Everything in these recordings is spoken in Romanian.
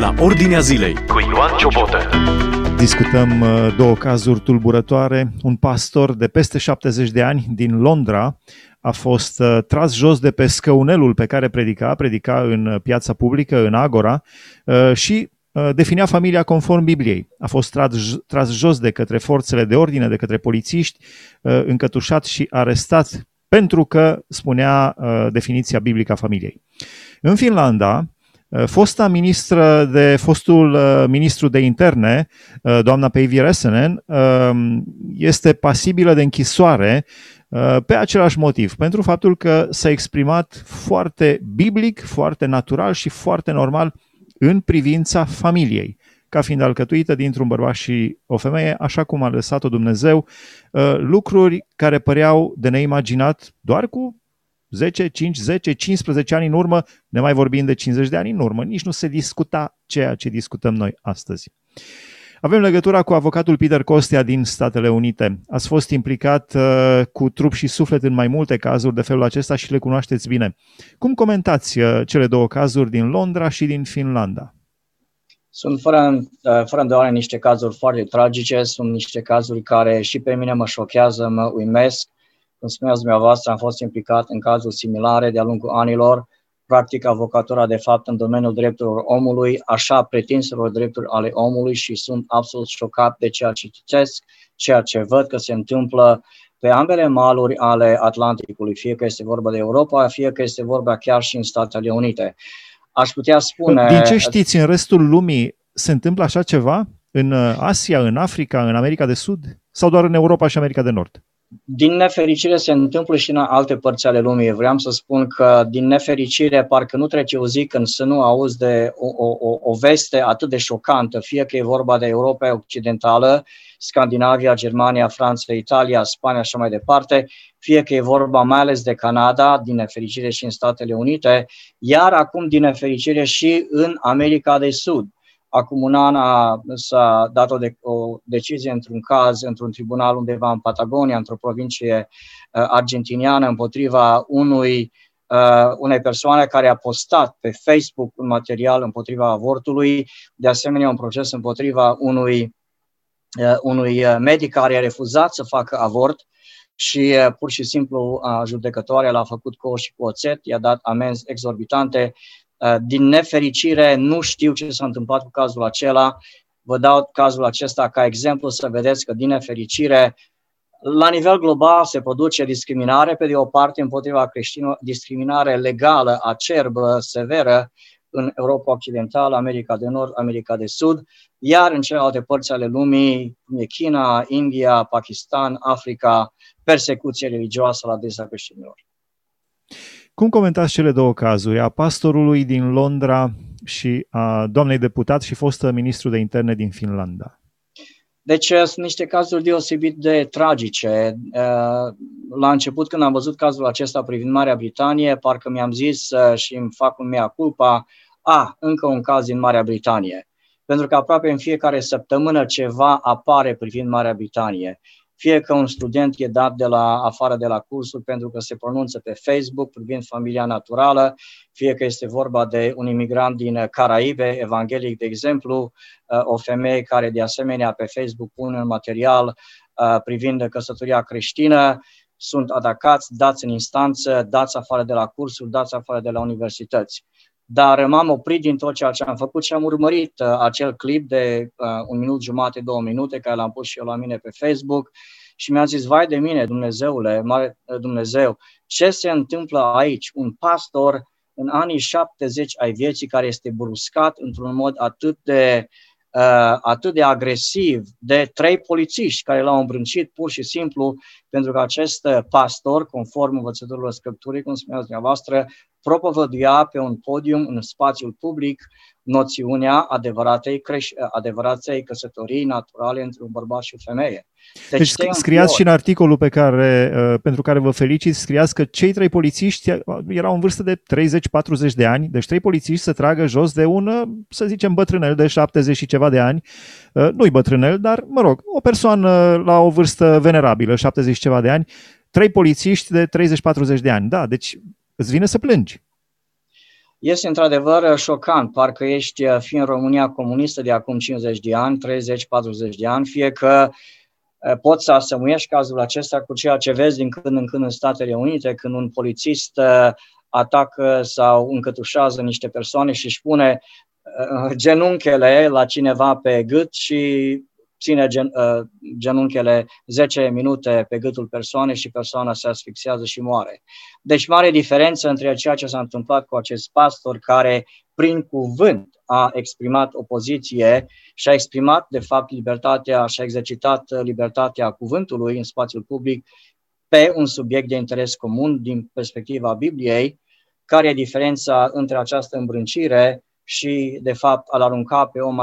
la Ordinea Zilei cu Ioan Ciobotă. Discutăm uh, două cazuri tulburătoare. Un pastor de peste 70 de ani din Londra a fost uh, tras jos de pe scăunelul pe care predica, predica în uh, piața publică, în Agora, și definea familia conform Bibliei. A fost tras, tras jos de către forțele de ordine, de către polițiști, încătușat și arestat pentru că spunea definiția biblică a familiei. În Finlanda, uh, fosta ministră de, fostul uh, ministru de interne, uh, doamna Päivi Räsänen, este pasibilă de închisoare pe același motiv, pentru faptul că s-a exprimat foarte biblic, foarte natural și foarte normal în privința familiei, ca fiind alcătuită dintr-un bărbat și o femeie, așa cum a lăsat-o Dumnezeu, lucruri care păreau de neimaginat doar cu 10, 5, 10, 15 ani în urmă, ne mai vorbim de 50 de ani în urmă, nici nu se discuta ceea ce discutăm noi astăzi. Avem legătura cu avocatul Peter Costea din Statele Unite. Ați fost implicat uh, cu trup și suflet în mai multe cazuri de felul acesta și le cunoașteți bine. Cum comentați uh, cele două cazuri din Londra și din Finlanda? Sunt fără, uh, fără îndoială niște cazuri foarte tragice, sunt niște cazuri care și pe mine mă șochează, mă uimesc cum spuneați dumneavoastră, am fost implicat în cazuri similare de-a lungul anilor, practic avocatura de fapt în domeniul drepturilor omului, așa pretinselor drepturi ale omului și sunt absolut șocat de ceea ce citesc, ceea ce văd că se întâmplă pe ambele maluri ale Atlanticului, fie că este vorba de Europa, fie că este vorba chiar și în Statele Unite. Aș putea spune... Din ce știți, în restul lumii se întâmplă așa ceva? În Asia, în Africa, în America de Sud? Sau doar în Europa și America de Nord? Din nefericire se întâmplă și în alte părți ale lumii. Vreau să spun că din nefericire parcă nu trece o zi când să nu auzi de o, o, o veste atât de șocantă, fie că e vorba de Europa Occidentală, Scandinavia, Germania, Franța, Italia, Spania și așa mai departe, fie că e vorba mai ales de Canada, din nefericire și în Statele Unite, iar acum din nefericire și în America de Sud Acum un an a, s-a dat o, de, o decizie într-un caz, într-un tribunal undeva în Patagonia, într-o provincie uh, argentiniană, împotriva unui, uh, unei persoane care a postat pe Facebook un material împotriva avortului, de asemenea un proces împotriva unui, uh, unui medic care a refuzat să facă avort și uh, pur și simplu uh, judecătoarea l-a făcut cu și cu oțet, i-a dat amenzi exorbitante Uh, din nefericire, nu știu ce s-a întâmplat cu cazul acela. Vă dau cazul acesta ca exemplu să vedeți că, din nefericire, la nivel global se produce discriminare, pe de o parte, împotriva creștinilor, discriminare legală, acerbă, severă, în Europa Occidentală, America de Nord, America de Sud, iar în celelalte părți ale lumii, cum e China, India, Pakistan, Africa, persecuție religioasă la adresa creștinilor. Cum comentați cele două cazuri, a pastorului din Londra și a doamnei deputat și fostă ministru de interne din Finlanda? Deci sunt niște cazuri deosebit de tragice. Uh, la început, când am văzut cazul acesta privind Marea Britanie, parcă mi-am zis uh, și îmi fac un mea culpa, a, încă un caz din Marea Britanie. Pentru că aproape în fiecare săptămână ceva apare privind Marea Britanie fie că un student e dat de la afară de la cursul pentru că se pronunță pe Facebook privind familia naturală, fie că este vorba de un imigrant din Caraibe, evanghelic, de exemplu, uh, o femeie care de asemenea pe Facebook pune un material uh, privind căsătoria creștină, sunt atacați, dați în instanță, dați afară de la cursuri, dați afară de la universități dar m-am oprit din tot ceea ce am făcut și am urmărit uh, acel clip de uh, un minut jumate, două minute, care l-am pus și eu la mine pe Facebook și mi-a zis, vai de mine, Dumnezeule, mare uh, Dumnezeu, ce se întâmplă aici? Un pastor în anii 70 ai vieții care este bruscat într-un mod atât de uh, atât de agresiv de trei polițiști care l-au îmbrâncit pur și simplu pentru că acest pastor, conform învățătorilor Scripturii, cum spuneați dumneavoastră, propovăduia pe un podium în spațiul public noțiunea adevăratei, creș- adevăratei căsătorii naturale între un bărbat și o femeie. Deci, deci scriați și în articolul pe care, uh, pentru care vă felicit, scriați că cei trei polițiști uh, erau în vârstă de 30-40 de ani, deci trei polițiști să tragă jos de un, uh, să zicem, bătrânel de 70 și ceva de ani, nu-i bătrânel, dar, mă rog, o persoană la o vârstă venerabilă, 70 și ceva de ani, trei polițiști de 30-40 de ani. Da, deci îți vine să plângi. Este într-adevăr șocant, parcă ești fie în România comunistă de acum 50 de ani, 30-40 de ani, fie că poți să asemuiești cazul acesta cu ceea ce vezi din când în când în Statele Unite, când un polițist atacă sau încătușează niște persoane și își pune genunchele la cineva pe gât și ține gen, uh, genunchele 10 minute pe gâtul persoanei și persoana se asfixiază și moare. Deci mare diferență între ceea ce s-a întâmplat cu acest pastor care prin cuvânt a exprimat opoziție și a exprimat de fapt libertatea și a exercitat libertatea cuvântului în spațiul public pe un subiect de interes comun din perspectiva Bibliei, care e diferența între această îmbrâncire și, de fapt, a-l arunca pe, om,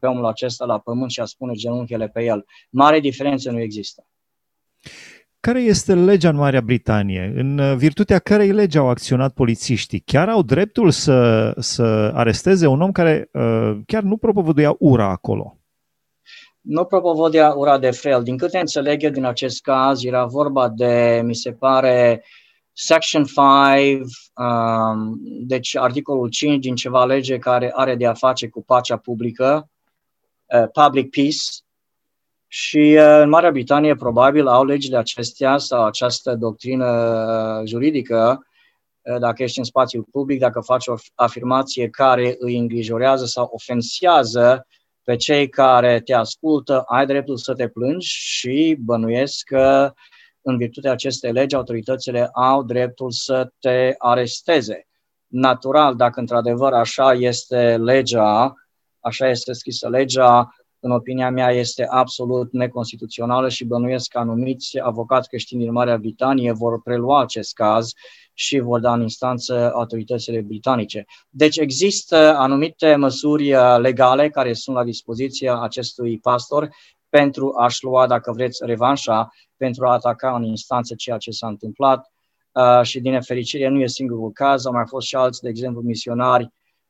pe omul acesta la pământ și a spune genunchele pe el. Mare diferență nu există. Care este legea în Marea Britanie? În virtutea cărei lege au acționat polițiștii? Chiar au dreptul să, să aresteze un om care uh, chiar nu propovăduia ura acolo? Nu propovăduia ura de fel. Din câte înțeleg eu din acest caz, era vorba de, mi se pare, uh, Section 5, um, deci articolul 5 din ceva lege care are de a face cu pacea publică, uh, public peace, și uh, în Marea Britanie probabil au legile acestea sau această doctrină uh, juridică, uh, dacă ești în spațiul public, dacă faci o afirmație care îi îngrijorează sau ofensează pe cei care te ascultă, ai dreptul să te plângi și bănuiesc că uh, în virtutea acestei legi, autoritățile au dreptul să te aresteze. Natural, dacă într-adevăr așa este legea, așa este scrisă legea, în opinia mea, este absolut neconstituțională și bănuiesc că anumiți avocați creștini din Marea Britanie vor prelua acest caz și vor da în instanță autoritățile britanice. Deci există anumite măsuri uh, legale care sunt la dispoziția acestui pastor pentru a-și lua, dacă vreți, revanșa, pentru a ataca în instanță ceea ce s-a întâmplat. Uh, și din nefericire nu e singurul caz, au mai fost și alți, de exemplu, misionari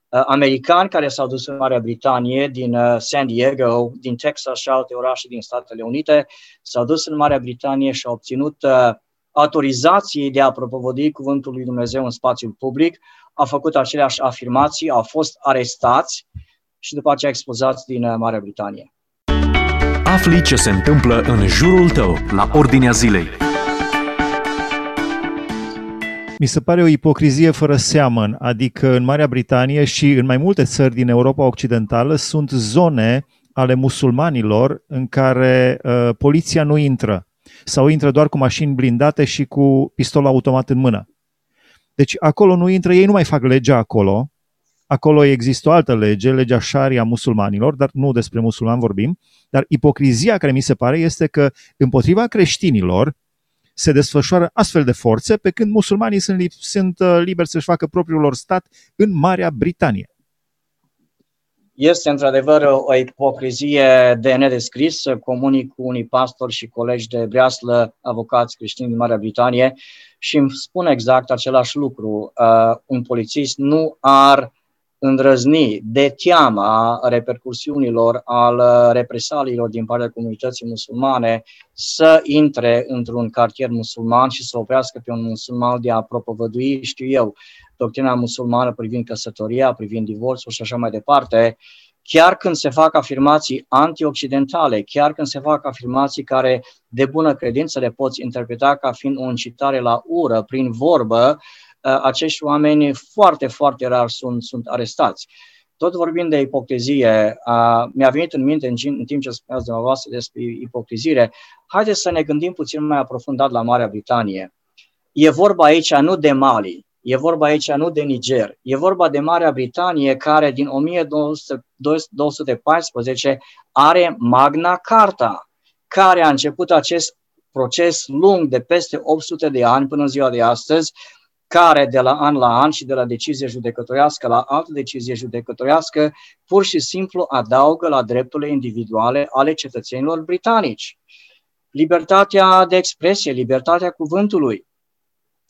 uh, americani care s-au dus în Marea Britanie, din uh, San Diego, din Texas și alte orașe din Statele Unite, s-au dus în Marea Britanie și au obținut uh, autorizații de a propovădi cuvântul lui Dumnezeu în spațiul public, au făcut aceleași afirmații, au fost arestați și după aceea expozați din uh, Marea Britanie. Afli ce se întâmplă în jurul tău, la ordinea zilei. Mi se pare o ipocrizie fără seamăn, adică în Marea Britanie și în mai multe țări din Europa Occidentală sunt zone ale musulmanilor în care uh, poliția nu intră sau intră doar cu mașini blindate și cu pistol automat în mână. Deci acolo nu intră, ei nu mai fac legea acolo, Acolo există o altă lege, legea Sharia musulmanilor, dar nu despre musulmani vorbim, dar ipocrizia care mi se pare este că împotriva creștinilor se desfășoară astfel de forțe, pe când musulmanii sunt, li- sunt uh, liberi să-și facă propriul lor stat în Marea Britanie. Este într-adevăr o ipocrizie de nedescris. Comunic cu unii pastori și colegi de breaslă, avocați creștini din Marea Britanie și îmi spun exact același lucru. Uh, un polițist nu ar îndrăzni de teama repercursiunilor al represaliilor din partea comunității musulmane să intre într-un cartier musulman și să oprească pe un musulman de a propovădui, știu eu, doctrina musulmană privind căsătoria, privind divorțul și așa mai departe, chiar când se fac afirmații antioccidentale, chiar când se fac afirmații care de bună credință le poți interpreta ca fiind o incitare la ură prin vorbă, Uh, acești oameni foarte, foarte rar sunt, sunt arestați. Tot vorbind de ipocrizie, uh, mi-a venit în minte în, în timp ce spuneați dumneavoastră despre ipocrizire, haideți să ne gândim puțin mai aprofundat la Marea Britanie. E vorba aici nu de Mali, e vorba aici nu de Niger, e vorba de Marea Britanie care din 1214 are Magna Carta, care a început acest proces lung de peste 800 de ani până în ziua de astăzi, care de la an la an și de la decizie judecătorească la altă decizie judecătorească pur și simplu adaugă la drepturile individuale ale cetățenilor britanici. Libertatea de expresie, libertatea cuvântului.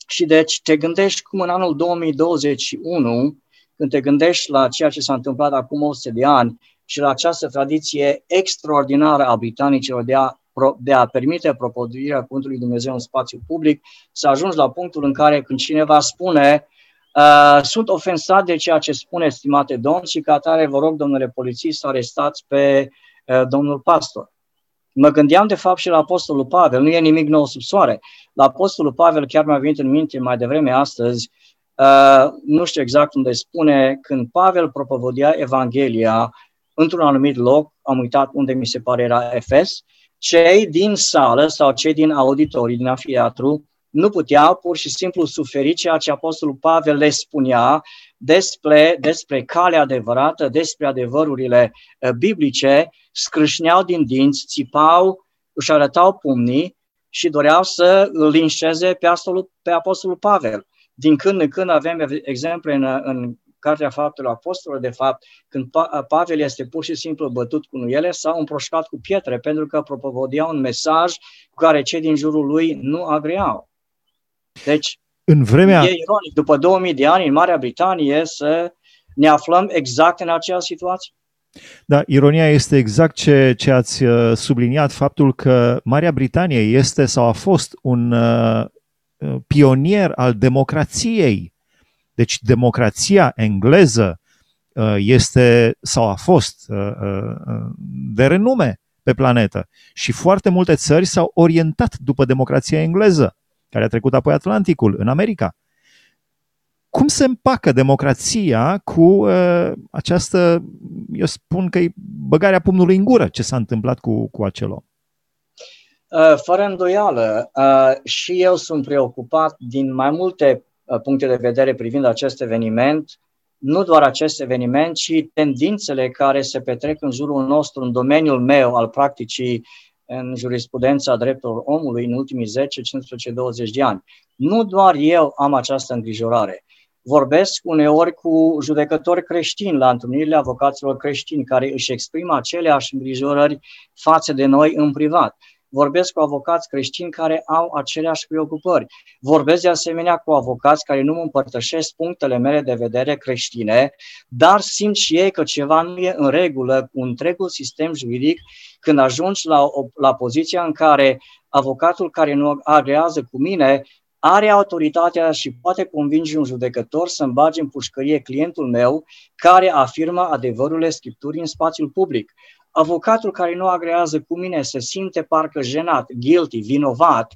Și deci te gândești cum în anul 2021, când te gândești la ceea ce s-a întâmplat acum 100 de ani și la această tradiție extraordinară a britanicilor de a de a permite propovăduirea Cuvântului Dumnezeu în spațiu public, să ajungi la punctul în care când cineva spune Uh, sunt ofensat de ceea ce spune, stimate domn, și ca atare vă rog, domnule polițist, să arestați pe uh, domnul pastor. Mă gândeam de fapt și la Apostolul Pavel, nu e nimic nou sub soare. La Apostolul Pavel chiar mi-a venit în minte mai devreme astăzi, uh, nu știu exact unde spune, când Pavel propovădea Evanghelia într-un anumit loc, am uitat unde mi se pare era Efes, cei din sală sau cei din auditorii, din afiatru, nu puteau pur și simplu suferi ceea ce Apostolul Pavel le spunea despre, despre calea adevărată, despre adevărurile uh, biblice, scrâșneau din dinți, țipau, își arătau pumnii și doreau să îl linșeze pe Apostolul, pe Apostolul Pavel. Din când în când avem exemple în, în Cartea Faptelor Apostolilor, de fapt, când Pavel este pur și simplu bătut cu nuiele sau împroșcat cu pietre, pentru că propovădea un mesaj cu care cei din jurul lui nu agreau. Deci, în vremea... e ironic, după 2000 de ani în Marea Britanie să ne aflăm exact în aceeași situație. Da, ironia este exact ce, ce ați uh, subliniat, faptul că Marea Britanie este sau a fost un uh, pionier al democrației. Deci democrația engleză uh, este sau a fost uh, uh, de renume pe planetă și foarte multe țări s-au orientat după democrația engleză care a trecut apoi Atlanticul, în America. Cum se împacă democrația cu uh, această, eu spun că e băgarea pumnului în gură, ce s-a întâmplat cu, cu acel om? Uh, fără îndoială, uh, și eu sunt preocupat din mai multe uh, puncte de vedere privind acest eveniment, nu doar acest eveniment, ci tendințele care se petrec în jurul nostru, în domeniul meu al practicii în jurisprudența drepturilor omului în ultimii 10, 15, 20 de ani. Nu doar eu am această îngrijorare. Vorbesc uneori cu judecători creștini la întâlnirile avocaților creștini care își exprimă aceleași îngrijorări față de noi în privat vorbesc cu avocați creștini care au aceleași preocupări. Vorbesc de asemenea cu avocați care nu mă împărtășesc punctele mele de vedere creștine, dar simt și ei că ceva nu e în regulă cu întregul sistem juridic când ajungi la, o, la poziția în care avocatul care nu agrează cu mine are autoritatea și poate convinge un judecător să-mi bage în pușcărie clientul meu care afirmă adevărurile Scripturii în spațiul public avocatul care nu agrează cu mine se simte parcă jenat, guilty, vinovat,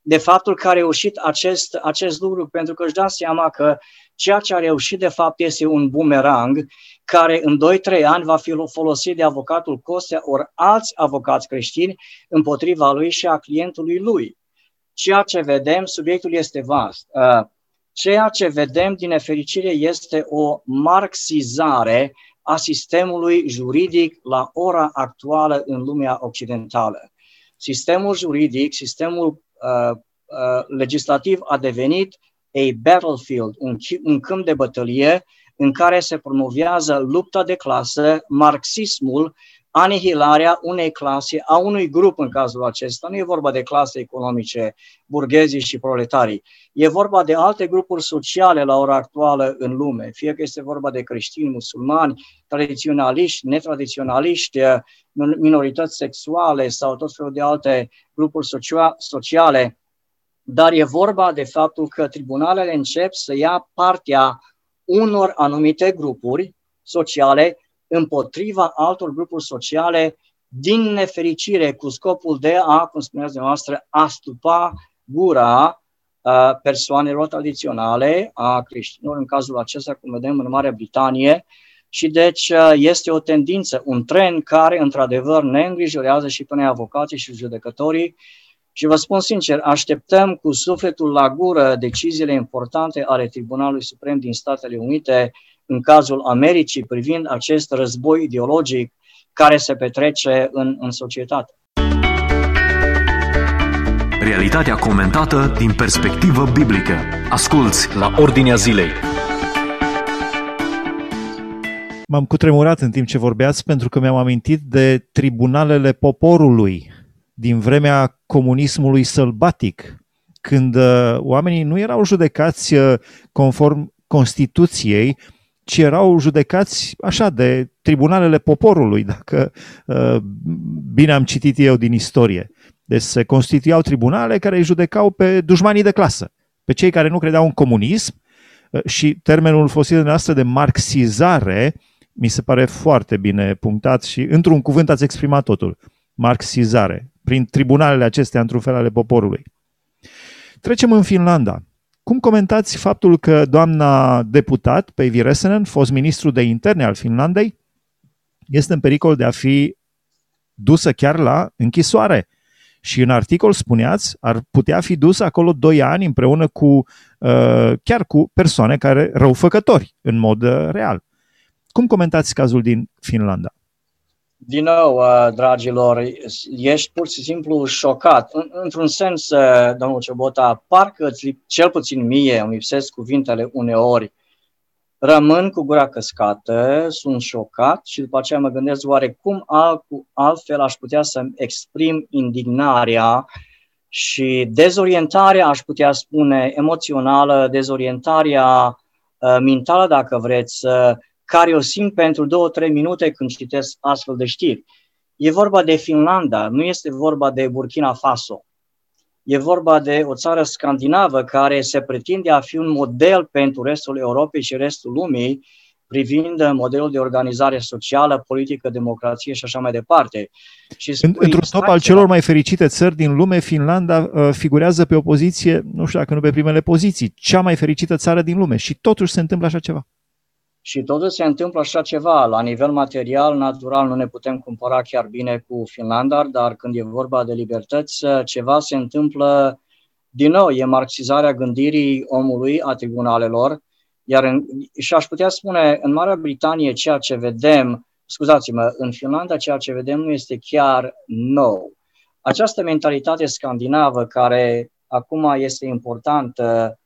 de faptul că a reușit acest, acest lucru, pentru că își da seama că ceea ce a reușit de fapt este un bumerang care în 2-3 ani va fi folosit de avocatul Costea ori alți avocați creștini împotriva lui și a clientului lui. Ceea ce vedem, subiectul este vast. Uh, ceea ce vedem, din nefericire, este o marxizare a sistemului juridic la ora actuală în lumea occidentală. Sistemul juridic, sistemul uh, uh, legislativ a devenit a battlefield, un, un câmp de bătălie în care se promovează lupta de clasă, marxismul anihilarea unei clase, a unui grup în cazul acesta. Nu e vorba de clase economice, burghezii și proletarii. E vorba de alte grupuri sociale la ora actuală în lume, fie că este vorba de creștini, musulmani, tradiționaliști, netradiționaliști, minorități sexuale sau tot felul de alte grupuri sociale. Dar e vorba de faptul că tribunalele încep să ia partea unor anumite grupuri sociale împotriva altor grupuri sociale din nefericire cu scopul de a, cum spuneați dumneavoastră, a stupa gura persoanelor tradiționale, a creștinilor, în cazul acesta, cum vedem în Marea Britanie, și deci este o tendință, un trend care, într-adevăr, ne îngrijorează și pe noi avocații și judecătorii. Și vă spun sincer, așteptăm cu sufletul la gură deciziile importante ale Tribunalului Suprem din Statele Unite în cazul Americii privind acest război ideologic care se petrece în, în societate. Realitatea comentată din perspectivă biblică. Asculți la Ordinea Zilei. M-am cutremurat în timp ce vorbeați pentru că mi-am amintit de tribunalele poporului din vremea comunismului sălbatic, când uh, oamenii nu erau judecați uh, conform Constituției, ci erau judecați așa de tribunalele poporului, dacă uh, bine am citit eu din istorie. Deci se constituiau tribunale care îi judecau pe dușmanii de clasă, pe cei care nu credeau în comunism, și termenul folosit de noastră de marxizare mi se pare foarte bine punctat și într-un cuvânt ați exprimat totul. Marxizare, prin tribunalele acestea, într-un fel ale poporului. Trecem în Finlanda. Cum comentați faptul că doamna deputat, Päivi Räsänen, fost ministru de interne al Finlandei, este în pericol de a fi dusă chiar la închisoare? Și în articol spuneați, ar putea fi dusă acolo doi ani împreună cu, uh, chiar cu persoane care răufăcători, în mod uh, real. Cum comentați cazul din Finlanda? Din nou, uh, dragilor, ești pur și simplu șocat. Într-un sens, uh, domnul Ciobota, parcă cel puțin mie îmi lipsesc cuvintele uneori, rămân cu gura căscată, sunt șocat și după aceea mă gândesc oare cum alt, altfel aș putea să exprim indignarea și dezorientarea, aș putea spune, emoțională, dezorientarea uh, mentală, dacă vreți, care o simt pentru două-trei minute când citesc astfel de știri. E vorba de Finlanda, nu este vorba de Burkina Faso. E vorba de o țară scandinavă care se pretinde a fi un model pentru restul Europei și restul lumii privind modelul de organizare socială, politică, democrație și așa mai departe. Și spui, Într-un top al celor mai fericite țări din lume, Finlanda uh, figurează pe o poziție, nu știu dacă nu pe primele poziții, cea mai fericită țară din lume și totuși se întâmplă așa ceva. Și totuși se întâmplă așa ceva. La nivel material, natural, nu ne putem cumpăra chiar bine cu Finlanda, dar când e vorba de libertăți, ceva se întâmplă din nou. E marxizarea gândirii omului, a tribunalelor, iar în, și aș putea spune, în Marea Britanie, ceea ce vedem, scuzați-mă, în Finlanda, ceea ce vedem nu este chiar nou. Această mentalitate scandinavă care acum este importantă,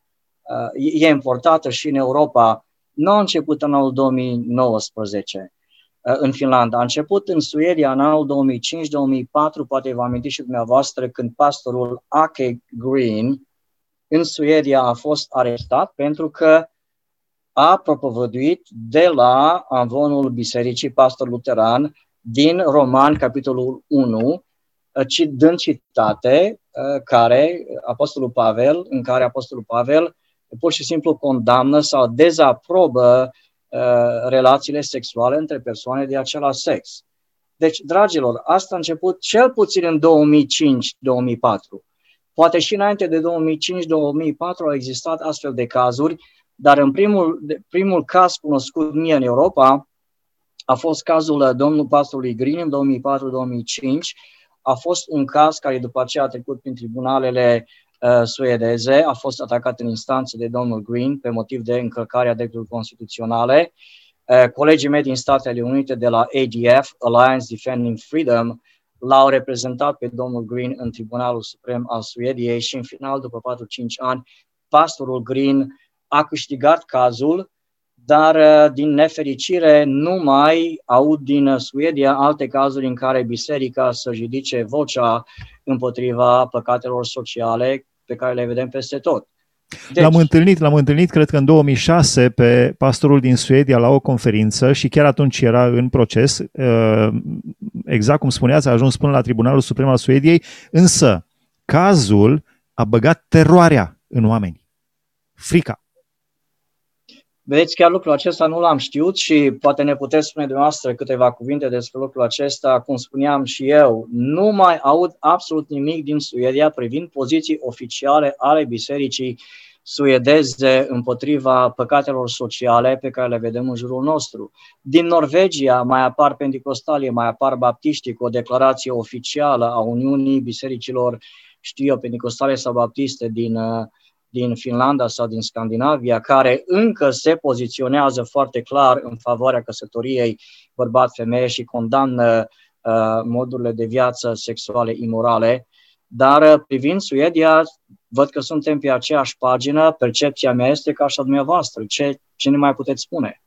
e importată și în Europa, nu a început în anul 2019 uh, în Finlanda. A început în Suedia în anul 2005-2004, poate vă amintiți și dumneavoastră, când pastorul Ake Green în Suedia a fost arestat pentru că a propovăduit de la avonul Bisericii Pastor Luteran din Roman, capitolul 1, uh, dând citate uh, care Apostolul Pavel, în care Apostolul Pavel pur și simplu condamnă sau dezaprobă uh, relațiile sexuale între persoane de același sex. Deci, dragilor, asta a început cel puțin în 2005-2004. Poate și înainte de 2005-2004 au existat astfel de cazuri, dar în primul, primul caz cunoscut mie în Europa a fost cazul uh, domnului pastorului Green în 2004-2005. A fost un caz care după aceea a trecut prin tribunalele Uh, suedeze a fost atacat în instanță de domnul Green pe motiv de încălcarea drepturilor constituționale. Uh, colegii mei din Statele Unite de la ADF, Alliance Defending Freedom, l-au reprezentat pe domnul Green în Tribunalul Suprem al Suediei și în final, după 4-5 ani, pastorul Green a câștigat cazul, dar uh, din nefericire nu mai aud din Suedia alte cazuri în care biserica să ridice vocea împotriva păcatelor sociale pe care le vedem peste tot. Deci, l-am întâlnit, l-am întâlnit, cred că în 2006, pe pastorul din Suedia la o conferință și chiar atunci era în proces, uh, exact cum spuneați, a ajuns până la Tribunalul Suprem al Suediei, însă cazul a băgat teroarea în oameni, frica. Vedeți, chiar lucrul acesta nu l-am știut și poate ne puteți spune dumneavoastră câteva cuvinte despre lucrul acesta. Cum spuneam și eu, nu mai aud absolut nimic din Suedia privind poziții oficiale ale bisericii suedeze împotriva păcatelor sociale pe care le vedem în jurul nostru. Din Norvegia mai apar pentecostalii, mai apar baptiștii cu o declarație oficială a Uniunii Bisericilor, știu eu, pentecostale sau baptiste din uh, din Finlanda sau din Scandinavia, care încă se poziționează foarte clar în favoarea căsătoriei bărbat-femeie și condamnă uh, modurile de viață sexuale imorale. Dar uh, privind Suedia, văd că suntem pe aceeași pagină, percepția mea este ca așa dumneavoastră. Ce, ce ne mai puteți spune?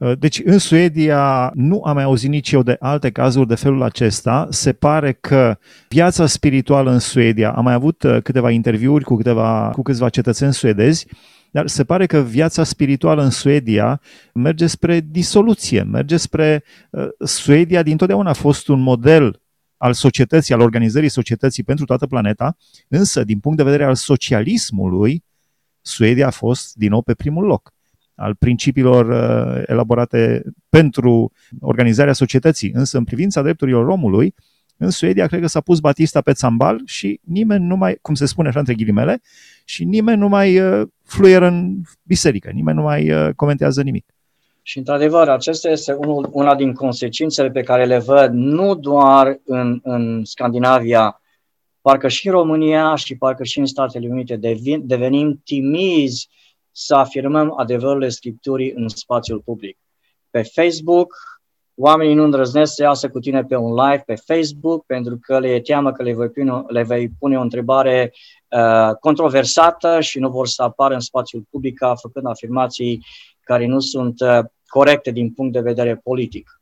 Uh, deci în Suedia nu am mai auzit nici eu de alte cazuri de felul acesta. Se pare că viața spirituală în Suedia, am mai avut uh, câteva interviuri cu, câteva, cu câțiva cetățeni suedezi, dar se pare că viața spirituală în Suedia merge spre disoluție, merge spre... Uh, Suedia dintotdeauna a fost un model al societății, al organizării societății pentru toată planeta, însă din punct de vedere al socialismului, Suedia a fost din nou pe primul loc al principiilor uh, elaborate pentru organizarea societății. Însă, în privința drepturilor omului, în Suedia, cred că s-a pus Batista pe țambal și nimeni nu mai, cum se spune așa între ghilimele, și nimeni nu mai uh, fluieră în biserică, nimeni nu mai uh, comentează nimic. Și, într-adevăr, acesta este unul, una din consecințele pe care le văd nu doar în, în Scandinavia, parcă și în România și parcă și în Statele Unite devin, devenim timizi să afirmăm adevărurile Scripturii în spațiul public. Pe Facebook, oamenii nu îndrăznesc să iasă cu tine pe un live pe Facebook pentru că le e teamă că le vei pune, le vei pune o întrebare uh, controversată și nu vor să apară în spațiul public făcând afirmații care nu sunt uh, corecte din punct de vedere politic.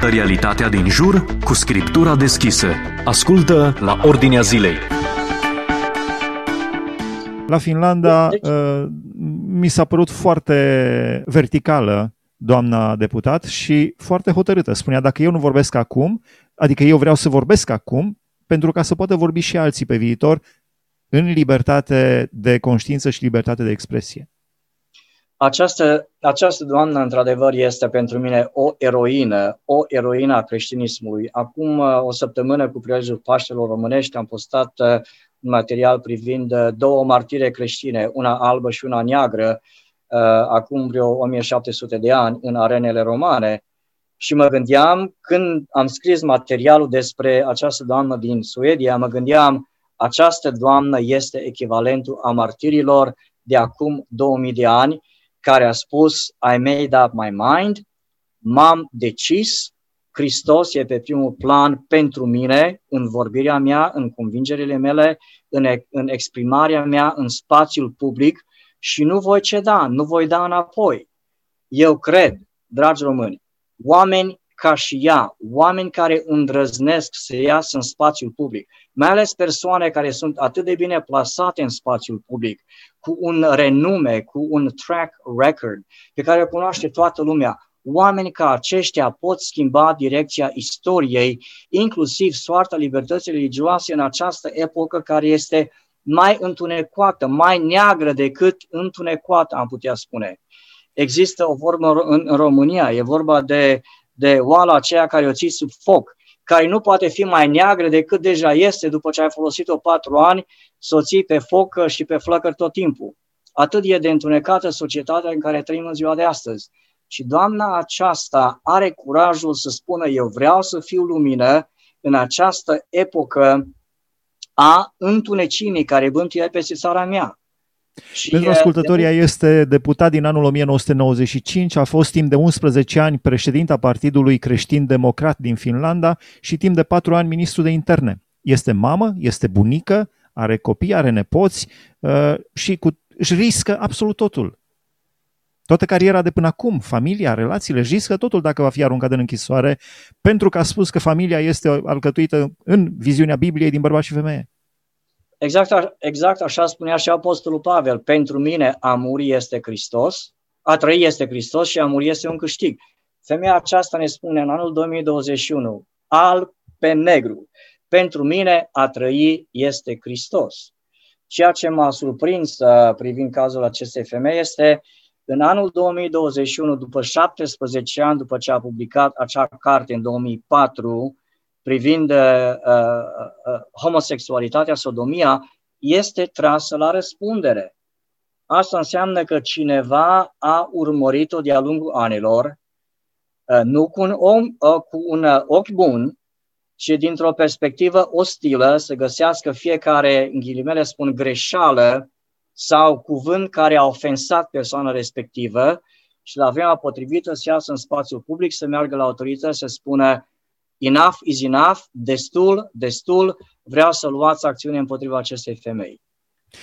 Realitatea din jur cu scriptura deschisă. Ascultă la Ordinea Zilei. La Finlanda deci... uh, mi s-a părut foarte verticală doamna deputat și foarte hotărâtă. Spunea, dacă eu nu vorbesc acum, adică eu vreau să vorbesc acum, pentru ca să poată vorbi și alții pe viitor în libertate de conștiință și libertate de expresie. Această, această doamnă, într-adevăr, este pentru mine o eroină, o eroină a creștinismului. Acum uh, o săptămână, cu prilejul Paștelor Românești, am postat uh, un material privind uh, două martire creștine, una albă și una neagră, acum vreo 1700 de ani, în arenele romane. Și mă gândeam, când am scris materialul despre această doamnă din Suedia, mă gândeam, această doamnă este echivalentul a martirilor de acum 2000 de ani, care a spus, I made up my mind, m-am decis, Hristos e pe primul plan pentru mine, în vorbirea mea, în convingerile mele, în, în exprimarea mea în spațiul public și nu voi ceda, nu voi da înapoi. Eu cred, dragi români, oameni ca și ea, oameni care îndrăznesc să iasă în spațiul public, mai ales persoane care sunt atât de bine plasate în spațiul public, cu un renume, cu un track record pe care o cunoaște toată lumea. Oameni ca aceștia pot schimba direcția istoriei, inclusiv soarta libertății religioase în această epocă care este mai întunecoată, mai neagră decât întunecoată, am putea spune. Există o formă în România, e vorba de, de oala aceea care o ții sub foc, care nu poate fi mai neagră decât deja este după ce ai folosit-o patru ani, să o ții pe foc și pe flăcări tot timpul. Atât e de întunecată societatea în care trăim în ziua de astăzi. Și doamna aceasta are curajul să spună eu vreau să fiu lumină în această epocă a întunecinii care bântuie peste țara mea. Și Pentru ascultătorii, de... este deputat din anul 1995, a fost timp de 11 ani președinta Partidului Creștin Democrat din Finlanda și timp de 4 ani ministru de interne. Este mamă, este bunică, are copii, are nepoți uh, și cu, își riscă absolut totul. Toată cariera de până acum, familia, relațiile, își riscă totul dacă va fi aruncat în închisoare, pentru că a spus că familia este alcătuită în viziunea Bibliei din bărbat și femeie. Exact, exact așa spunea și Apostolul Pavel. Pentru mine a muri este Hristos, a trăi este Hristos și a muri este un câștig. Femeia aceasta ne spune în anul 2021, alb pe negru, pentru mine a trăi este Hristos. Ceea ce m-a surprins uh, privind cazul acestei femei este în anul 2021, după 17 ani după ce a publicat acea carte în 2004, privind uh, uh, uh, homosexualitatea, sodomia, este trasă la răspundere. Asta înseamnă că cineva a urmărit-o de-a lungul anilor, uh, nu cu un, om, uh, cu un uh, ochi bun, ci dintr-o perspectivă ostilă să găsească fiecare, în ghilimele spun, greșeală sau cuvânt care a ofensat persoana respectivă și la vremea potrivită să iasă în spațiul public, să meargă la autorități să spună enough is enough, destul, destul, vreau să luați acțiune împotriva acestei femei.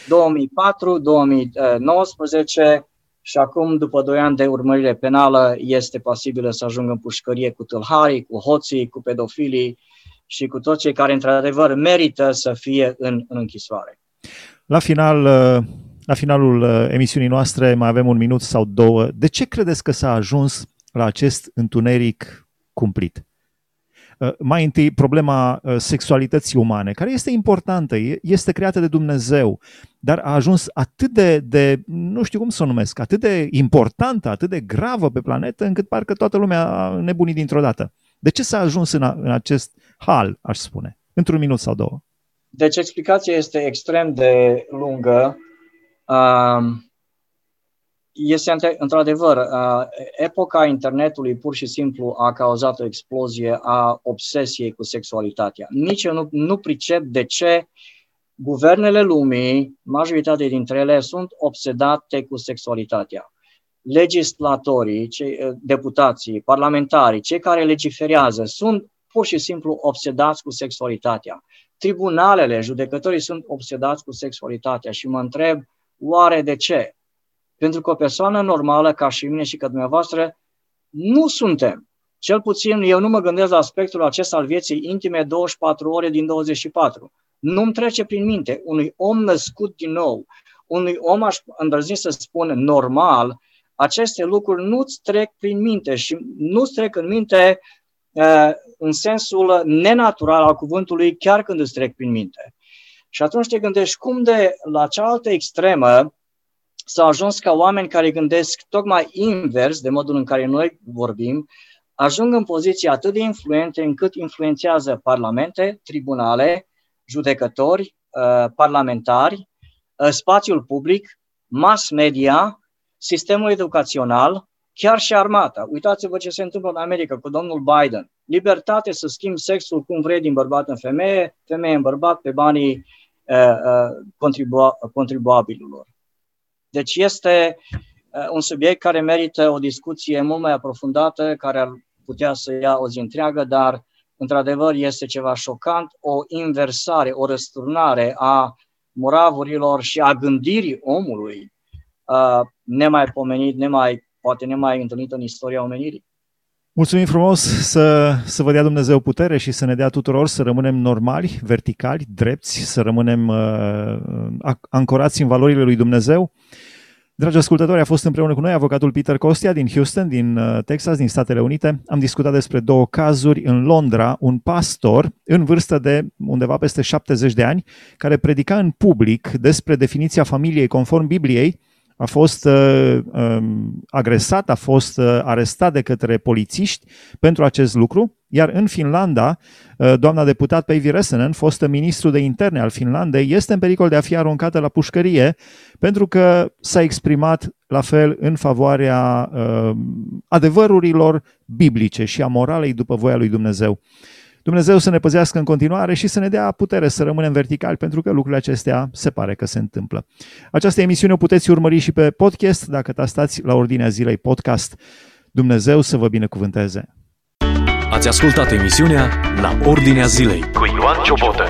2004, 2019 și acum, după 2 ani de urmărire penală, este posibilă să ajungă în pușcărie cu tâlharii, cu hoții, cu pedofilii și cu toți cei care, într-adevăr, merită să fie în, în închisoare. La final, la finalul emisiunii noastre mai avem un minut sau două. De ce credeți că s-a ajuns la acest întuneric cumplit? Uh, mai întâi, problema uh, sexualității umane, care este importantă, este creată de Dumnezeu, dar a ajuns atât de, de, nu știu cum să o numesc, atât de importantă, atât de gravă pe planetă, încât parcă toată lumea a nebunit dintr-o dată. De ce s-a ajuns în, a, în acest hal, aș spune? Într-un minut sau două. Deci explicația este extrem de lungă. Um, este într-adevăr, uh, epoca internetului pur și simplu a cauzat o explozie a obsesiei cu sexualitatea. Nici eu nu, nu pricep de ce guvernele lumii, majoritatea dintre ele, sunt obsedate cu sexualitatea. Legislatorii, cei, uh, deputații, parlamentarii, cei care legiferează, sunt pur și simplu obsedați cu sexualitatea. Tribunalele, judecătorii sunt obsedați cu sexualitatea și mă întreb, oare de ce? Pentru că o persoană normală, ca și mine și ca dumneavoastră, nu suntem. Cel puțin eu nu mă gândesc la aspectul acesta al vieții intime 24 ore din 24. Nu-mi trece prin minte unui om născut din nou, unui om, aș îndrăzni să spun, normal, aceste lucruri nu-ți trec prin minte și nu-ți trec în minte uh, în sensul nenatural al cuvântului, chiar când îți trec prin minte. Și atunci te gândești cum de la cealaltă extremă s-a ajuns ca oameni care gândesc tocmai invers de modul în care noi vorbim, ajung în poziții atât de influente încât influențează parlamente, tribunale, judecători, uh, parlamentari, uh, spațiul public, mass media, sistemul educațional, chiar și armata. Uitați-vă ce se întâmplă în America cu domnul Biden. Libertate să schimbi sexul cum vrei din bărbat în femeie, femeie în bărbat pe banii uh, uh, contribu- contribuabililor. Deci este uh, un subiect care merită o discuție mult mai aprofundată, care ar putea să ia o zi întreagă, dar într-adevăr este ceva șocant, o inversare, o răsturnare a moravurilor și a gândirii omului uh, nemaipomenit, nemai, poate nemai întâlnit în istoria omenirii. Mulțumim frumos să, să vă dea Dumnezeu putere și să ne dea tuturor să rămânem normali, verticali, drepți, să rămânem uh, ancorați în valorile lui Dumnezeu. Dragi ascultători, a fost împreună cu noi avocatul Peter Costia din Houston, din uh, Texas, din Statele Unite. Am discutat despre două cazuri în Londra, un pastor în vârstă de undeva peste 70 de ani, care predica în public despre definiția familiei conform Bibliei, a fost uh, uh, agresat, a fost uh, arestat de către polițiști pentru acest lucru, iar în Finlanda, uh, doamna deputat Päivi Räsänen, fostă ministru de interne al Finlandei, este în pericol de a fi aruncată la pușcărie pentru că s-a exprimat la fel în favoarea uh, adevărurilor biblice și a moralei după voia lui Dumnezeu. Uh, Dumnezeu să ne păzească în continuare și să ne dea putere să rămânem verticali, pentru că lucrurile acestea se pare că se întâmplă. Această emisiune o puteți urmări și pe podcast, dacă stați la Ordinea Zilei Podcast. Dumnezeu să vă binecuvânteze! Ați ascultat emisiunea La Ordinea Zilei cu Ioan Ciobotă.